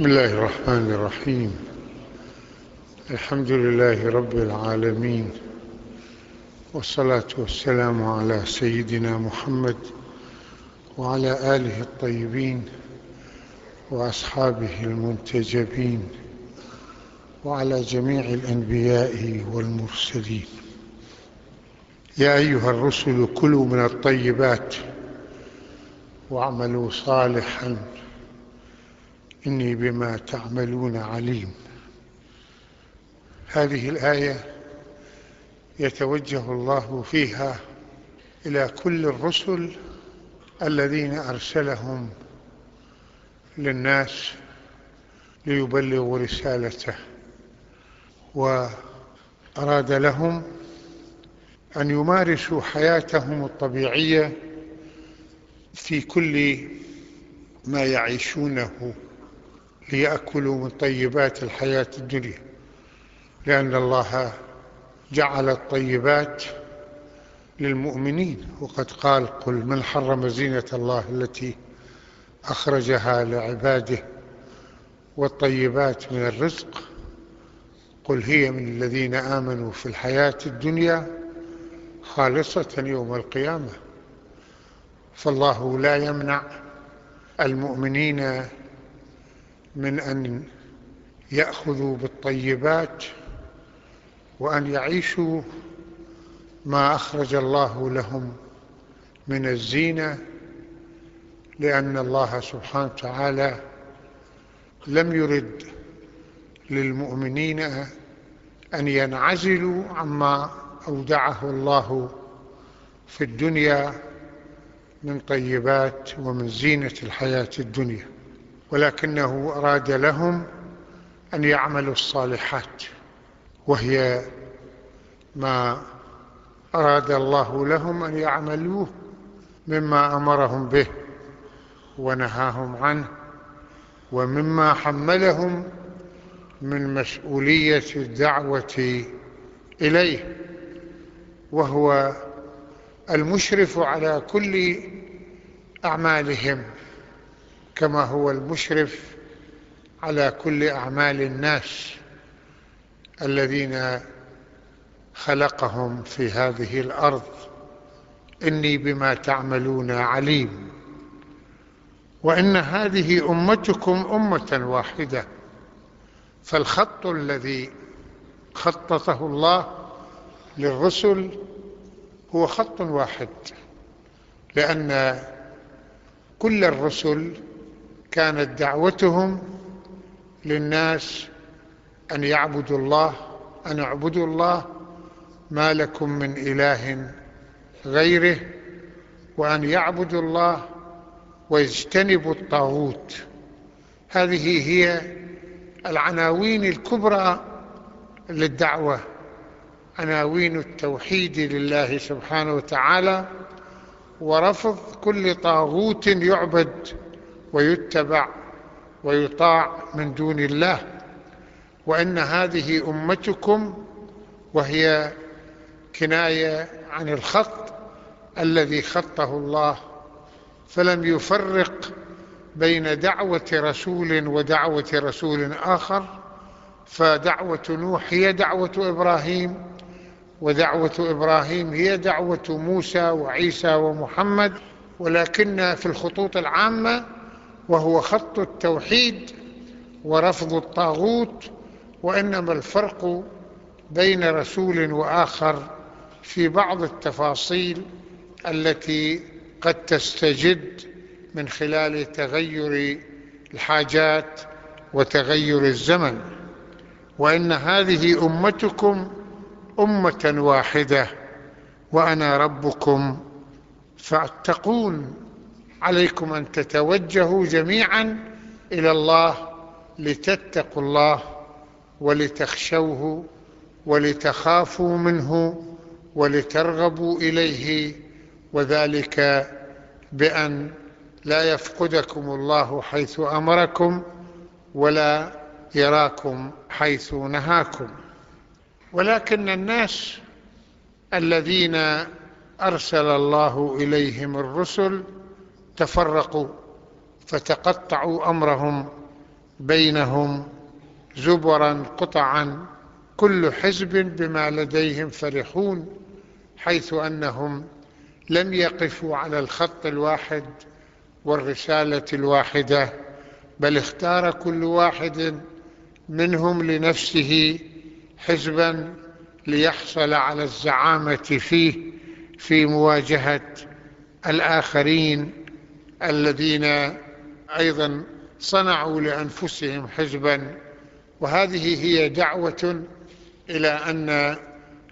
بسم الله الرحمن الرحيم. الحمد لله رب العالمين. والصلاة والسلام على سيدنا محمد وعلى آله الطيبين وأصحابه المنتجبين وعلى جميع الأنبياء والمرسلين. يا أيها الرسل كلوا من الطيبات واعملوا صالحا. إني بما تعملون عليم. هذه الآية يتوجه الله فيها إلى كل الرسل الذين أرسلهم للناس ليبلغوا رسالته وأراد لهم أن يمارسوا حياتهم الطبيعية في كل ما يعيشونه. ليأكلوا من طيبات الحياة الدنيا لأن الله جعل الطيبات للمؤمنين. وقد قال قل من حرم زينة الله التي أخرجها لعباده والطيبات من الرزق؟ قل هي من الذين آمنوا في الحياة الدنيا خالصة يوم القيامة. فالله لا يمنع المؤمنين من أن يأخذوا بالطيبات وأن يعيشوا ما أخرج الله لهم من الزينة لأن الله سبحانه وتعالى لم يرد للمؤمنين أن ينعزلوا عما أودعه الله في الدنيا من طيبات ومن زينة الحياة الدنيا. ولكنه أراد لهم أن يعملوا الصالحات وهي ما أراد الله لهم أن يعملوه مما أمرهم به ونهاهم عنه ومما حملهم من مسؤولية الدعوة إليه وهو المشرف على كل أعمالهم. كما هو المشرف على كل أعمال الناس الذين خلقهم في هذه الأرض. إني بما تعملون عليم. وإن هذه أمتكم أمة واحدة. فالخط الذي خططه الله للرسل هو خط واحد. لأن كل الرسل كانت دعوتهم للناس أن يعبدوا الله أن اعبدوا الله ما لكم من إله غيره وأن يعبدوا الله ويجتنبوا الطاغوت. هذه هي العناوين الكبرى للدعوة عناوين التوحيد لله سبحانه وتعالى ورفض كل طاغوت يعبد ويتبع ويطاع من دون الله وأن هذه أمتكم وهي كناية عن الخط الذي خطه الله فلم يفرق بين دعوة رسول ودعوة رسول آخر فدعوة نوح هي دعوة إبراهيم ودعوة إبراهيم هي دعوة موسى وعيسى ومحمد ولكن في الخطوط العامة وهو خط التوحيد ورفض الطاغوت وإنما الفرق بين رسول وآخر في بعض التفاصيل التي قد تستجد من خلال تغير الحاجات وتغير الزمن. وإن هذه أمتكم أمة واحدة وأنا ربكم فاتقون. عليكم أن تتوجهوا جميعا إلى الله لتتقوا الله ولتخشوه ولتخافوا منه ولترغبوا إليه وذلك بأن لا يفقدكم الله حيث أمركم ولا يراكم حيث نهاكم. ولكن الناس الذين أرسل الله إليهم الرسل تفرقوا فتقطعوا أمرهم بينهم زبرا قطعا كل حزب بما لديهم فرحون حيث أنهم لم يقفوا على الخط الواحد والرسالة الواحدة بل اختار كل واحد منهم لنفسه حزبا ليحصل على الزعامة فيه في مواجهة الآخرين. الذين أيضا صنعوا لأنفسهم حزبا وهذه هي دعوة إلى أن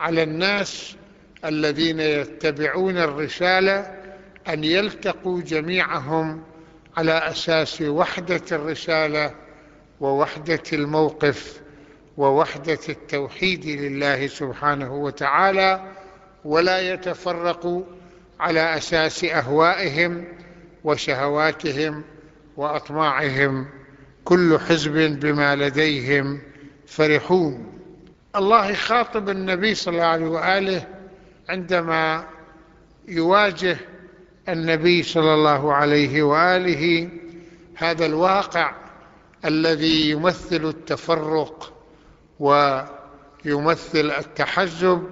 على الناس الذين يتبعون الرسالة أن يلتقوا جميعهم على أساس وحدة الرسالة ووحدة الموقف ووحدة التوحيد لله سبحانه وتعالى ولا يتفرقوا على أساس أهوائهم وشهواتهم وأطماعهم كل حزب بما لديهم فرحون. الله يخاطب النبي صلى الله عليه وآله عندما يواجه النبي صلى الله عليه وآله هذا الواقع الذي يمثل التفرق ويمثل التحزب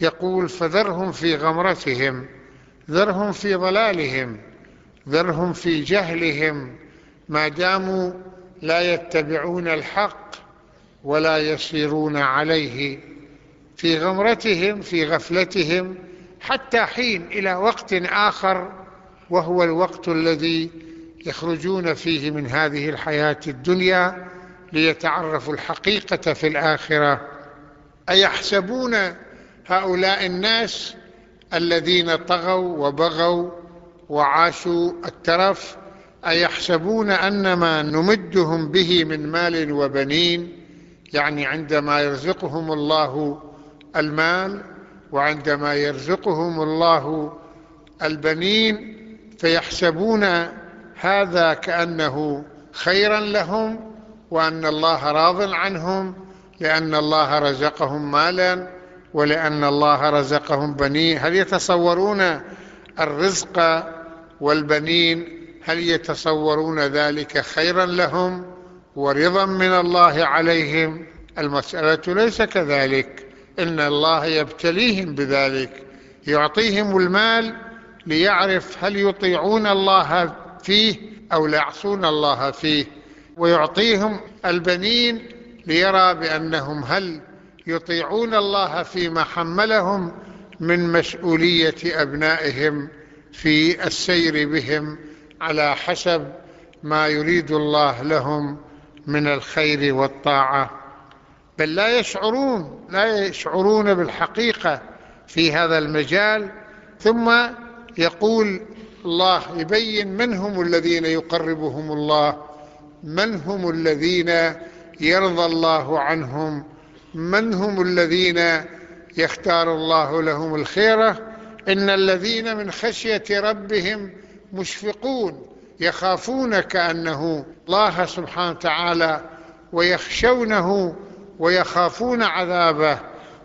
يقول فذرهم في غمرتهم ذرهم في ضلالهم ذرهم في جهلهم ما داموا لا يتبعون الحق ولا يسيرون عليه في غمرتهم في غفلتهم حتى حين إلى وقت آخر وهو الوقت الذي يخرجون فيه من هذه الحياة الدنيا ليتعرفوا الحقيقة في الآخرة. أيحسبون هؤلاء الناس الذين طغوا وبغوا وعاشوا الترف أيحسبون أن ما نمدهم به من مال وبنين؟ يعني عندما يرزقهم الله المال وعندما يرزقهم الله البنين فيحسبون هذا كأنه خيرا لهم وأن الله راض عنهم لأن الله رزقهم مالا ولأن الله رزقهم بنين. هل يتصورون الرزق والبنين هل يتصورون ذلك خيرا لهم ورضا من الله عليهم؟ المسألة ليس كذلك. إن الله يبتليهم بذلك يعطيهم المال ليعرف هل يطيعون الله فيه أو لا يعصون الله فيه. ويعطيهم البنين ليرى بأنهم هل يطيعون الله فيما حملهم من مسؤولية أبنائهم. في السير بهم على حسب ما يريد الله لهم من الخير والطاعة. بل لا يشعرون لا يشعرون بالحقيقة في هذا المجال. ثم يقول الله يبين من هم الذين يقربهم الله من هم الذين يرضى الله عنهم من هم الذين يختار الله لهم الخيرة. إن الذين من خشية ربهم مشفقون يخافون كأنه الله سبحانه وتعالى ويخشونه ويخافون عذابه.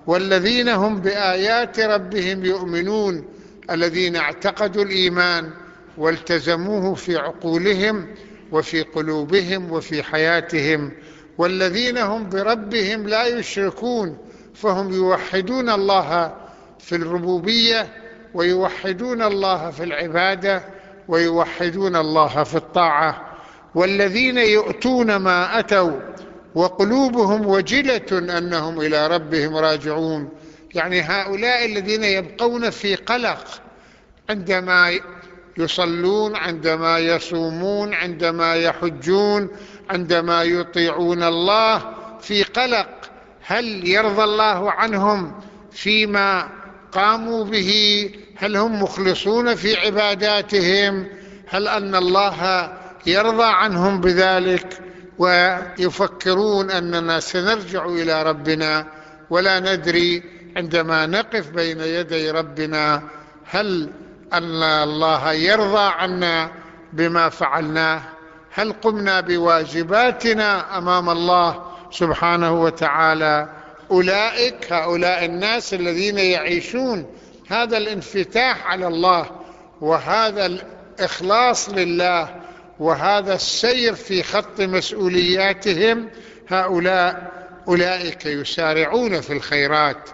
والذين هم بآيات ربهم يؤمنون الذين اعتقدوا الإيمان والتزموه في عقولهم وفي قلوبهم وفي حياتهم. والذين هم بربهم لا يشركون فهم يوحدون الله في الربوبية ويوحدون الله في العبادة ويوحدون الله في الطاعة. والذين يؤتون ما أتوا وقلوبهم وجلة أنهم إلى ربهم راجعون. يعني هؤلاء الذين يبقون في قلق عندما يصلون عندما يصومون عندما يحجون عندما يطيعون الله في قلق. هل يرضى الله عنهم فيما قاموا به هل هم مخلصون في عباداتهم؟ هل أن الله يرضى عنهم بذلك ويفكرون أننا سنرجع إلى ربنا؟ ولا ندري عندما نقف بين يدي ربنا هل أن الله يرضى عنا بما فعلناه؟ هل قمنا بواجباتنا أمام الله سبحانه وتعالى؟ أولئك هؤلاء الناس الذين يعيشون هذا الانفتاح على الله وهذا الإخلاص لله وهذا السير في خط مسؤولياتهم هؤلاء أولئك يسارعون في الخيرات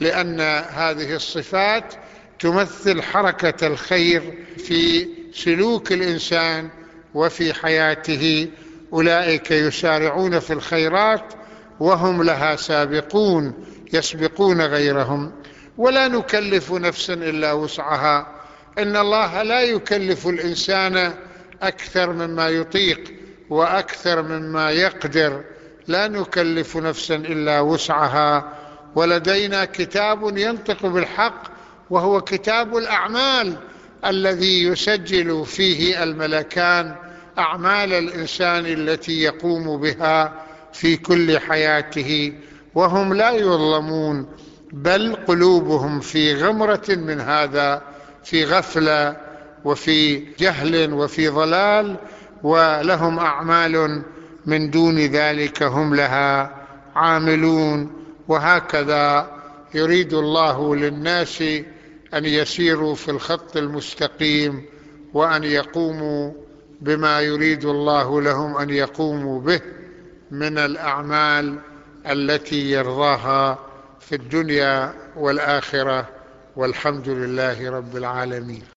لأن هذه الصفات تمثل حركة الخير في سلوك الإنسان وفي حياته. أولئك يسارعون في الخيرات وهم لها سابقون يسبقون غيرهم. ولا نكلف نفسا إلا وسعها. إن الله لا يكلف الإنسان أكثر مما يطيق وأكثر مما يقدر. لا نكلف نفسا إلا وسعها. ولدينا كتاب ينطق بالحق وهو كتاب الأعمال الذي يسجل فيه الملكان أعمال الإنسان التي يقوم بها في كل حياته. وهم لا يظلمون. بل قلوبهم في غمرة من هذا في غفلة وفي جهل وفي ضلال ولهم أعمال من دون ذلك هم لها عاملون. وهكذا يريد الله للناس أن يسيروا في الخط المستقيم وأن يقوموا بما يريد الله لهم أن يقوموا به من الأعمال التي يرضاها. في الدنيا والآخرة والحمد لله رب العالمين.